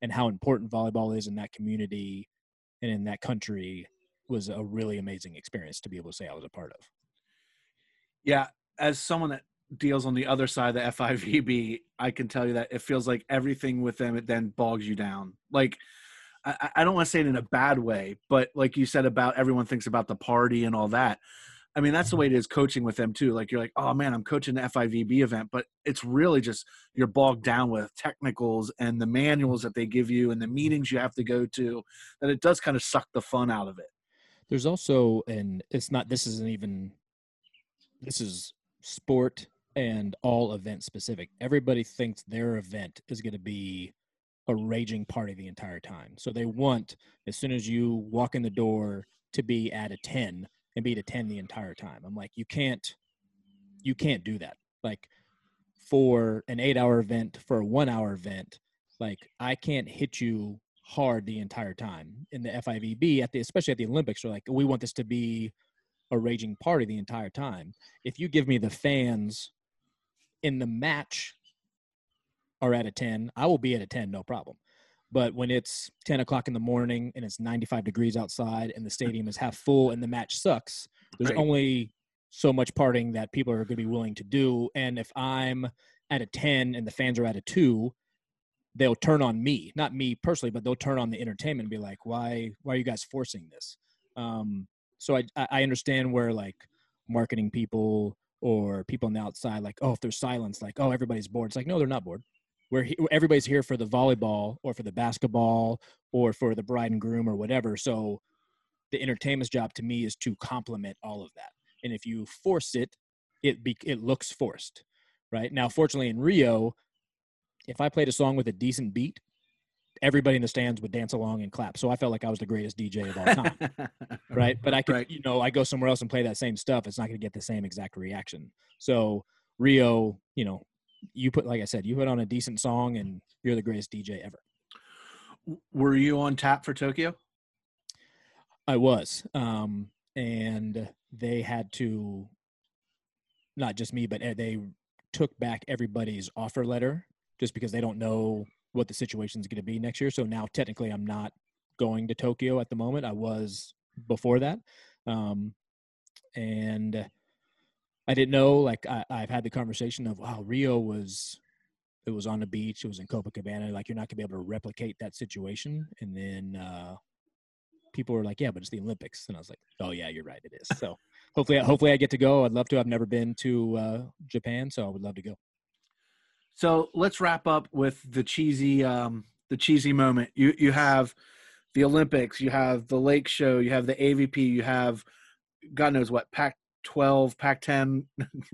and how important volleyball is in that community and in that country was a really amazing experience to be able to say I was a part of. Yeah, as someone that deals on the other side of the FIVB, I can tell you that it feels like everything with them it then bogs you down. Like I, I don't want to say it in a bad way, but like you said about everyone thinks about the party and all that. I mean, that's the way it is coaching with them too. Like you're like, oh man, I'm coaching the FIVB event, but it's really just you're bogged down with technicals and the manuals that they give you and the meetings you have to go to. That it does kind of suck the fun out of it. There's also, and it's not. This isn't even. This is sport and all event specific. Everybody thinks their event is going to be a raging party the entire time. So they want as soon as you walk in the door to be at a 10 and be at a 10 the entire time. I'm like you can't you can't do that. Like for an 8-hour event, for a 1-hour event, like I can't hit you hard the entire time. In the FIVB at the especially at the Olympics are like we want this to be a raging party the entire time. If you give me the fans in the match are at a 10, I will be at a 10, no problem. But when it's 10 o'clock in the morning and it's 95 degrees outside and the stadium is half full and the match sucks, there's Right. only so much partying that people are going to be willing to do. And if I'm at a 10 and the fans are at a two, they'll turn on me, not me personally, but they'll turn on the entertainment and be like, why, why are you guys forcing this? Um, so I I understand where like marketing people or people on the outside, like, oh, if there's silence, like, oh, everybody's bored. It's like, no, they're not bored. We're he- everybody's here for the volleyball or for the basketball or for the bride and groom or whatever. So the entertainment's job to me is to complement all of that. And if you force it, it be, it looks forced, right? Now, fortunately, in Rio, if I played a song with a decent beat, everybody in the stands would dance along and clap. So I felt like I was the greatest DJ of all time right? But I could, Right. you know, I go somewhere else and play that same stuff. It's not going to get the same exact reaction. So Rio, you know, you put like I said, you put on a decent song and you're the greatest DJ ever. Were you on tap for Tokyo? I was, um, and they had to, not just me, but eh, they took back everybody's offer letter just because they don't know what the situation is going to be next year. So now technically, I'm not going to Tokyo at the moment. I was before that, um, and I didn't know. Like I, I've had the conversation of, wow, Rio was it was on the beach, it was in Copacabana. Like you're not gonna be able to replicate that situation. And then uh, people were like, "Yeah, but it's the Olympics," and I was like, "Oh yeah, you're right, it is." So hopefully, hopefully I get to go. I'd love to. I've never been to uh, Japan, so I would love to go. So let's wrap up with the cheesy, um, the cheesy moment. You you have the Olympics, you have the Lake Show, you have the AVP, you have God knows what Pac 12, Pac 10.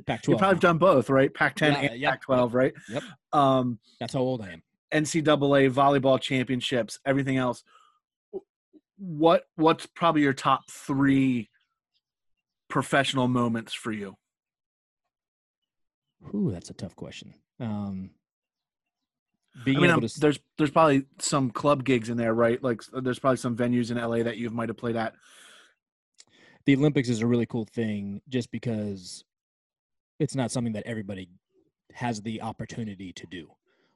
Pac 12. you 12. probably done both, right? Pac 10 Yeah, and Pac 12, right? Yep. Um, That's how old I am. NCAA volleyball championships, everything else. What what's probably your top three professional moments for you? Ooh, that's a tough question. Um, being I mean, able to there's there's probably some club gigs in there, right? Like there's probably some venues in LA that you might have played at. The Olympics is a really cool thing just because it's not something that everybody has the opportunity to do,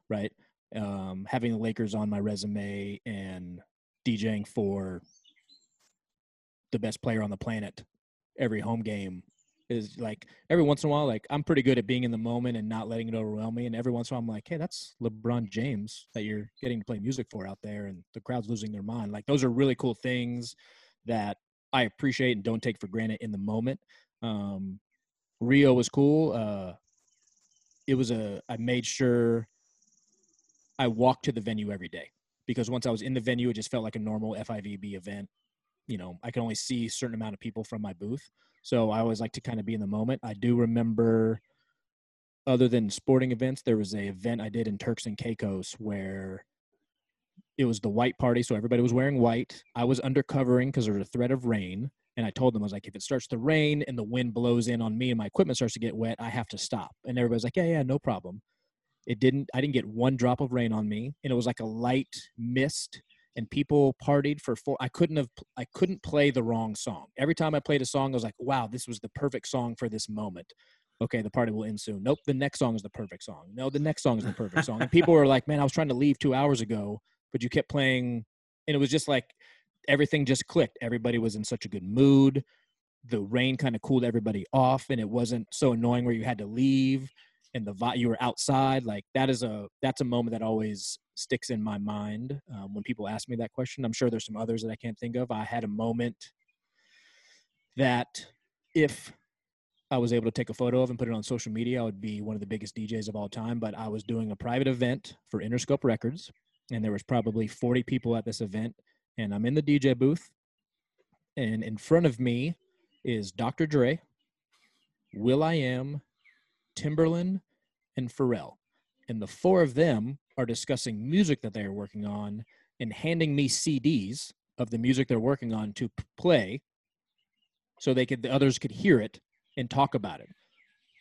right? Um, having the Lakers on my resume and DJing for the best player on the planet every home game is like every once in a while, like I'm pretty good at being in the moment and not letting it overwhelm me. And every once in a while, I'm like, hey, that's LeBron James that you're getting to play music for out there, and the crowd's losing their mind. Like those are really cool things that I appreciate and don't take for granted in the moment. Um, Rio was cool. Uh, it was a. I made sure I walked to the venue every day because once I was in the venue, it just felt like a normal FIVB event. You know, I can only see a certain amount of people from my booth, so I always like to kind of be in the moment. I do remember, other than sporting events, there was a event I did in Turks and Caicos where it was the white party, so everybody was wearing white. I was undercovering because there was a threat of rain, and I told them I was like, if it starts to rain and the wind blows in on me and my equipment starts to get wet, I have to stop. And everybody's like, yeah, yeah, no problem. It didn't. I didn't get one drop of rain on me, and it was like a light mist. And people partied for four. I couldn't have. I couldn't play the wrong song. Every time I played a song, I was like, "Wow, this was the perfect song for this moment." Okay, the party will end soon. Nope, the next song is the perfect song. No, the next song is the perfect song. And people were like, "Man, I was trying to leave two hours ago, but you kept playing," and it was just like everything just clicked. Everybody was in such a good mood. The rain kind of cooled everybody off, and it wasn't so annoying where you had to leave and the you were outside. Like that is a that's a moment that always sticks in my mind um, when people ask me that question. I'm sure there's some others that I can't think of. I had a moment that if I was able to take a photo of and put it on social media, I would be one of the biggest DJs of all time. But I was doing a private event for Interscope Records, and there was probably 40 people at this event, and I'm in the DJ booth, and in front of me is Dr. Dre, Will I Am, Timbaland, and Pharrell. And the four of them are discussing music that they are working on and handing me CDs of the music they're working on to play so they could the others could hear it and talk about it.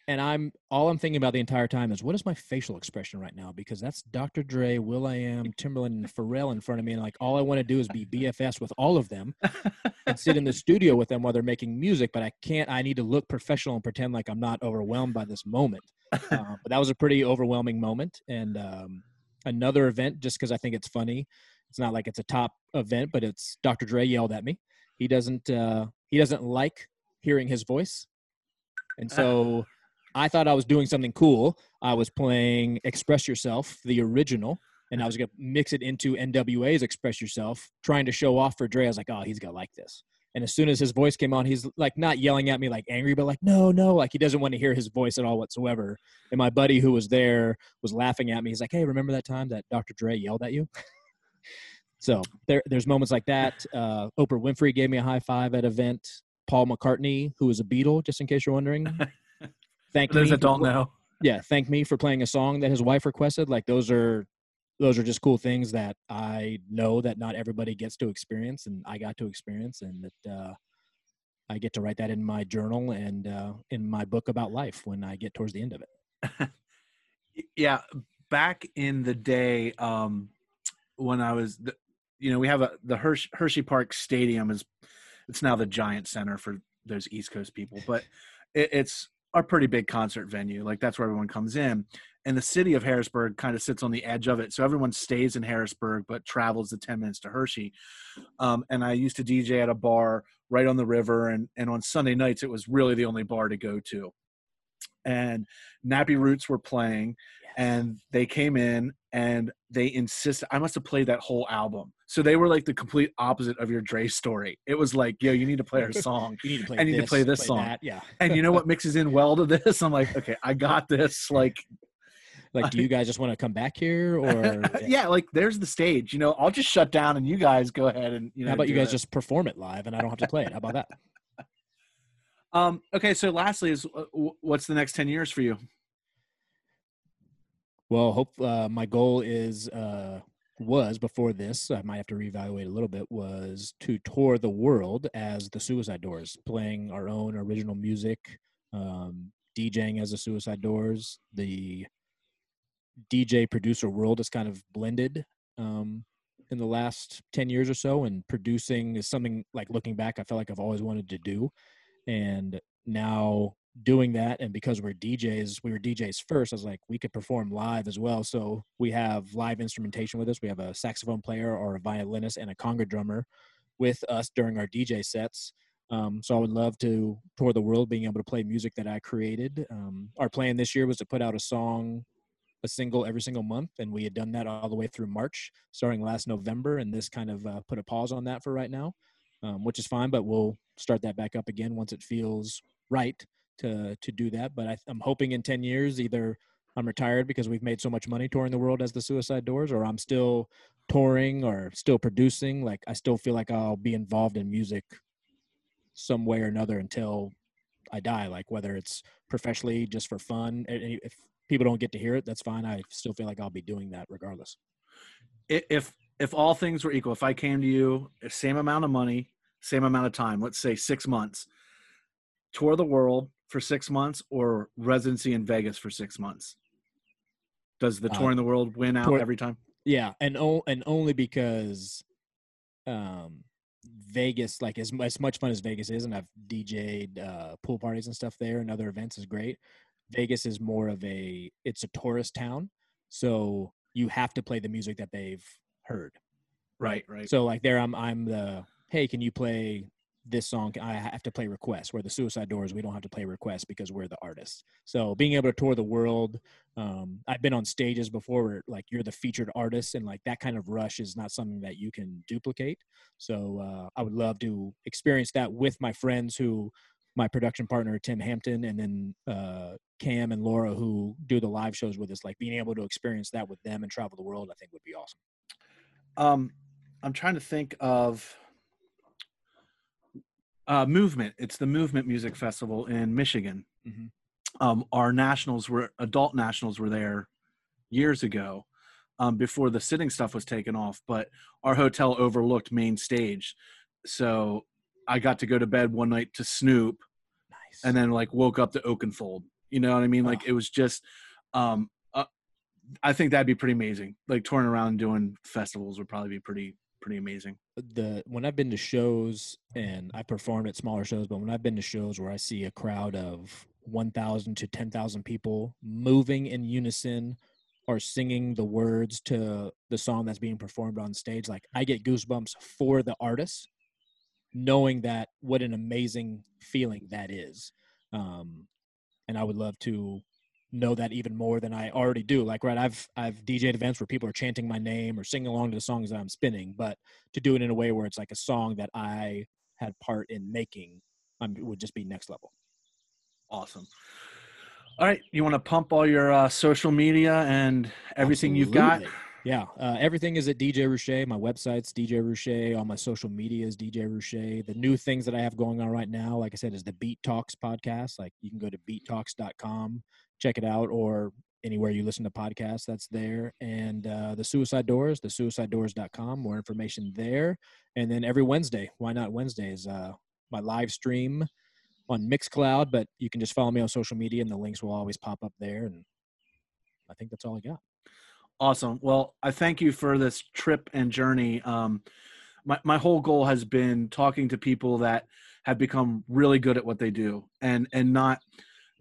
And I'm all I'm thinking about the entire time is what is my facial expression right now? Because that's Dr. Dre, Will I Am, Timbaland, and Pharrell in front of me, and like all I want to do is be BFS with all of them and sit in the studio with them while they're making music. But I can't. I need to look professional and pretend like I'm not overwhelmed by this moment. Uh, but that was a pretty overwhelming moment. And um, another event, just because I think it's funny. It's not like it's a top event, but it's Dr. Dre yelled at me. He doesn't. Uh, he doesn't like hearing his voice, and so I thought I was doing something cool. I was playing "Express Yourself," the original, and I was gonna mix it into NWA's "Express Yourself," trying to show off for Dre. I was like, "Oh, he's gonna like this." And as soon as his voice came on, he's like not yelling at me like angry, but like, no, no, like he doesn't want to hear his voice at all whatsoever. And my buddy who was there was laughing at me. He's like, hey, remember that time that Dr. Dre yelled at you? so there, there's moments like that. Uh, Oprah Winfrey gave me a high five at event. Paul McCartney, who was a Beatle, just in case you're wondering, thanked For those that for- don't know, yeah, thank me for playing a song that his wife requested. Like those are those are just cool things that I know that not everybody gets to experience, and I got to experience, and that uh, I get to write that in my journal and uh, in my book about life when I get towards the end of it. yeah, back in the day, um, when I was th- you know we have a the Hershey, Hershey Park Stadium is it's now the Giant Center for those East Coast people, but it, it's a pretty big concert venue. Like that's where everyone comes in, and the city of Harrisburg kind of sits on the edge of it. So everyone stays in Harrisburg but travels the ten minutes to Hershey. Um, and I used to DJ at a bar right on the river, and and on Sunday nights it was really the only bar to go to. And Nappy Roots were playing, and they came in and they insisted I must have played that whole album. So they were like the complete opposite of your Dre story. It was like, yo, you need to play our song. You need to play. I need to this, play this song. that, Yeah. and you know what mixes in well to this? I'm like, okay, I got this. Like, Like, do you guys just want to come back here, or yeah, like there's the stage. You know, I'll just shut down and you guys go ahead and you know. How about you guys it. just perform it live, and I don't have to play it? How about that? Um. Okay. So, lastly, is uh, what's the next ten years for you? Well, hope uh, my goal is uh, was before this. I might have to reevaluate a little bit. Was to tour the world as the Suicide Doors, playing our own original music, um, DJing as the Suicide Doors. The DJ producer world is kind of blended um, in the last ten years or so, and producing is something like looking back. I felt like I've always wanted to do, and now doing that and because we're DJs, we were DJs first. I was like, we could perform live as well. So we have live instrumentation with us. We have a saxophone player or a violinist and a conga drummer with us during our DJ sets. Um, so I would love to tour the world, being able to play music that I created. Um, our plan this year was to put out a song, a single every single month, and we had done that all the way through March, starting last November. And this kind of uh, put a pause on that for right now, um, which is fine. But we'll start that back up again once it feels right to to do that. But I, I'm hoping in 10 years, either I'm retired because we've made so much money touring the world as the Suicide Doors, or I'm still touring or still producing. Like I still feel like I'll be involved in music some way or another until I die. Like whether it's professionally, just for fun. If people don't get to hear it, that's fine. I still feel like I'll be doing that regardless. If if all things were equal, if I came to you, eh, same amount of money, same amount of time, let's say six months, tour the world for six months, or residency in Vegas for six months, does the Uh, touring the world win out tour- every time? Yeah, and o- and only because um Vegas like as as much fun as Vegas is and I've DJ'd uh pool parties and stuff there and other events is great. Vegas is more of a it's a tourist town, so you have to play the music that they've heard. Right, right. So like there I'm I'm the hey, can you play this song? I have to play requests. Where the Suicide Doors, we don't have to play requests because we're the artists. So being able to tour the world, um, I've been on stages before where like you're the featured artist, and like that kind of rush is not something that you can duplicate. So uh, I would love to experience that with my friends who. My production partner Tim Hampton, and then uh, Cam and Laura, who do the live shows with us, like being able to experience that with them and travel the world, I think would be awesome. Um, I'm trying to think of uh, movement. It's the Movement Music Festival in Michigan. Mhm. Um, our nationals were adult nationals were there years ago, um, before the sitting stuff was taken off. But our hotel overlooked main stage, so I got to go to bed one night to Snoop, Nice. and then like woke up to Oakenfold. You know what I mean? Like Oh. it was just. Um, uh, I think that'd be pretty amazing. Like touring around doing festivals would probably be pretty pretty amazing. the when I've been to shows and I performed at smaller shows, but when I've been to shows where I see a crowd of 1,000 to 10,000 people moving in unison or singing the words to the song that's being performed on stage, like I get goosebumps for the artists, knowing that what an amazing feeling that is. Um, and I would love to know that even more than I already do. Like, right, I've I've DJed events where people are chanting my name or singing along to the songs that I'm spinning, but to do it in a way where it's like a song that I had part in making, um, would just be next level. Awesome. All right, you want to pump all your uh, social media and everything you've got? Yeah, uh, everything is at DJ Roueche. My website's DJ Roueche. All my social media is DJ Roueche. The new things that I have going on right now, like I said, is the Beat Talks podcast. Like you can go to beattalks.com, check it out, or anywhere you listen to podcasts, that's there. And uh, the Suicide Doors, the suicidedoors.com, more information there. And then every Wednesday, why not Wednesdays? Uh, my live stream on Mixcloud, but you can just follow me on social media and the links will always pop up there. And I think that's all I got. Awesome. Well, I thank you for this trip and journey. Um, my my whole goal has been talking to people that have become really good at what they do, and and not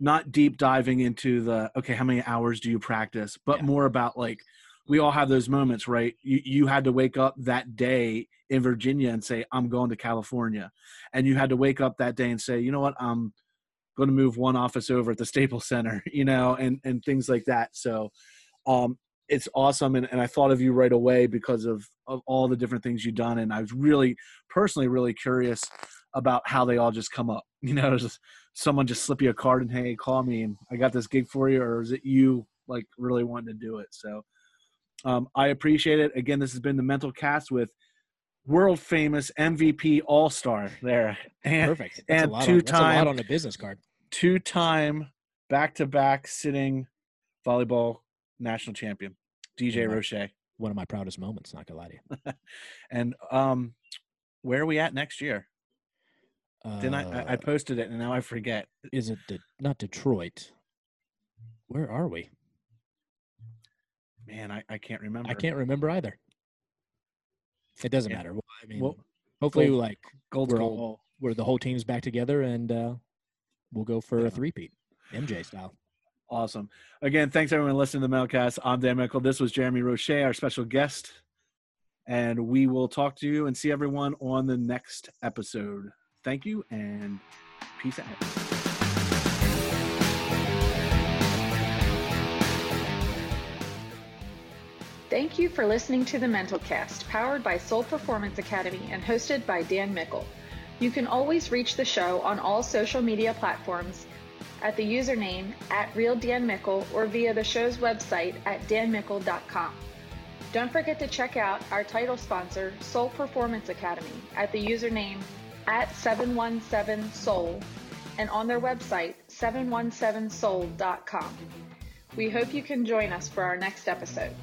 not deep diving into the okay, how many hours do you practice, but Yeah. more about like we all have those moments, right? You you had to wake up that day in Virginia and say I'm going to California, and you had to wake up that day and say, you know what, I'm going to move one office over at the Staples Center, you know, and and things like that. So. Um, it's awesome and, and i thought of you right away because of, of all the different things you've done and i was really personally really curious about how they all just come up you know just someone just slip you a card and hey call me and i got this gig for you or is it you like really wanting to do it so um, i appreciate it again this has been the mental cast with world famous mvp all-star there and Perfect. That's and a lot on, that's a two-time- lot on a business card. two-time back-to-back sitting volleyball national champion dj Yeah. Roueche One of my proudest moments. Not gonna lie to you. And um, where are we at next year? Didn't I, I? I Uh, posted it and now I forget. is it De- not Detroit? Where are we? Man, I, I can't remember. I can't remember either. It doesn't Yeah. matter. Well, I mean, Well, hopefully, gold- like Gold's we're gold. all where the whole team's back together, and uh, we'll go for Yeah. a three-peat, MJ style. Awesome. Again, thanks everyone listening to the Mailcast. I'm Dan Mickle. This was Jeremy Roueche, our special guest. And we will talk to you and see everyone on the next episode. Thank you and peace out. Thank you for listening to the Mental Cast, powered by Soul Performance Academy and hosted by Dan Mickle. You can always reach the show on all social media platforms at the username at RealDanMickle or via the show's website at danmickle.com. Don't forget to check out our title sponsor, Soul Performance Academy, at the username at 717 Soul and on their website, 717soul.com. We hope you can join us for our next episode.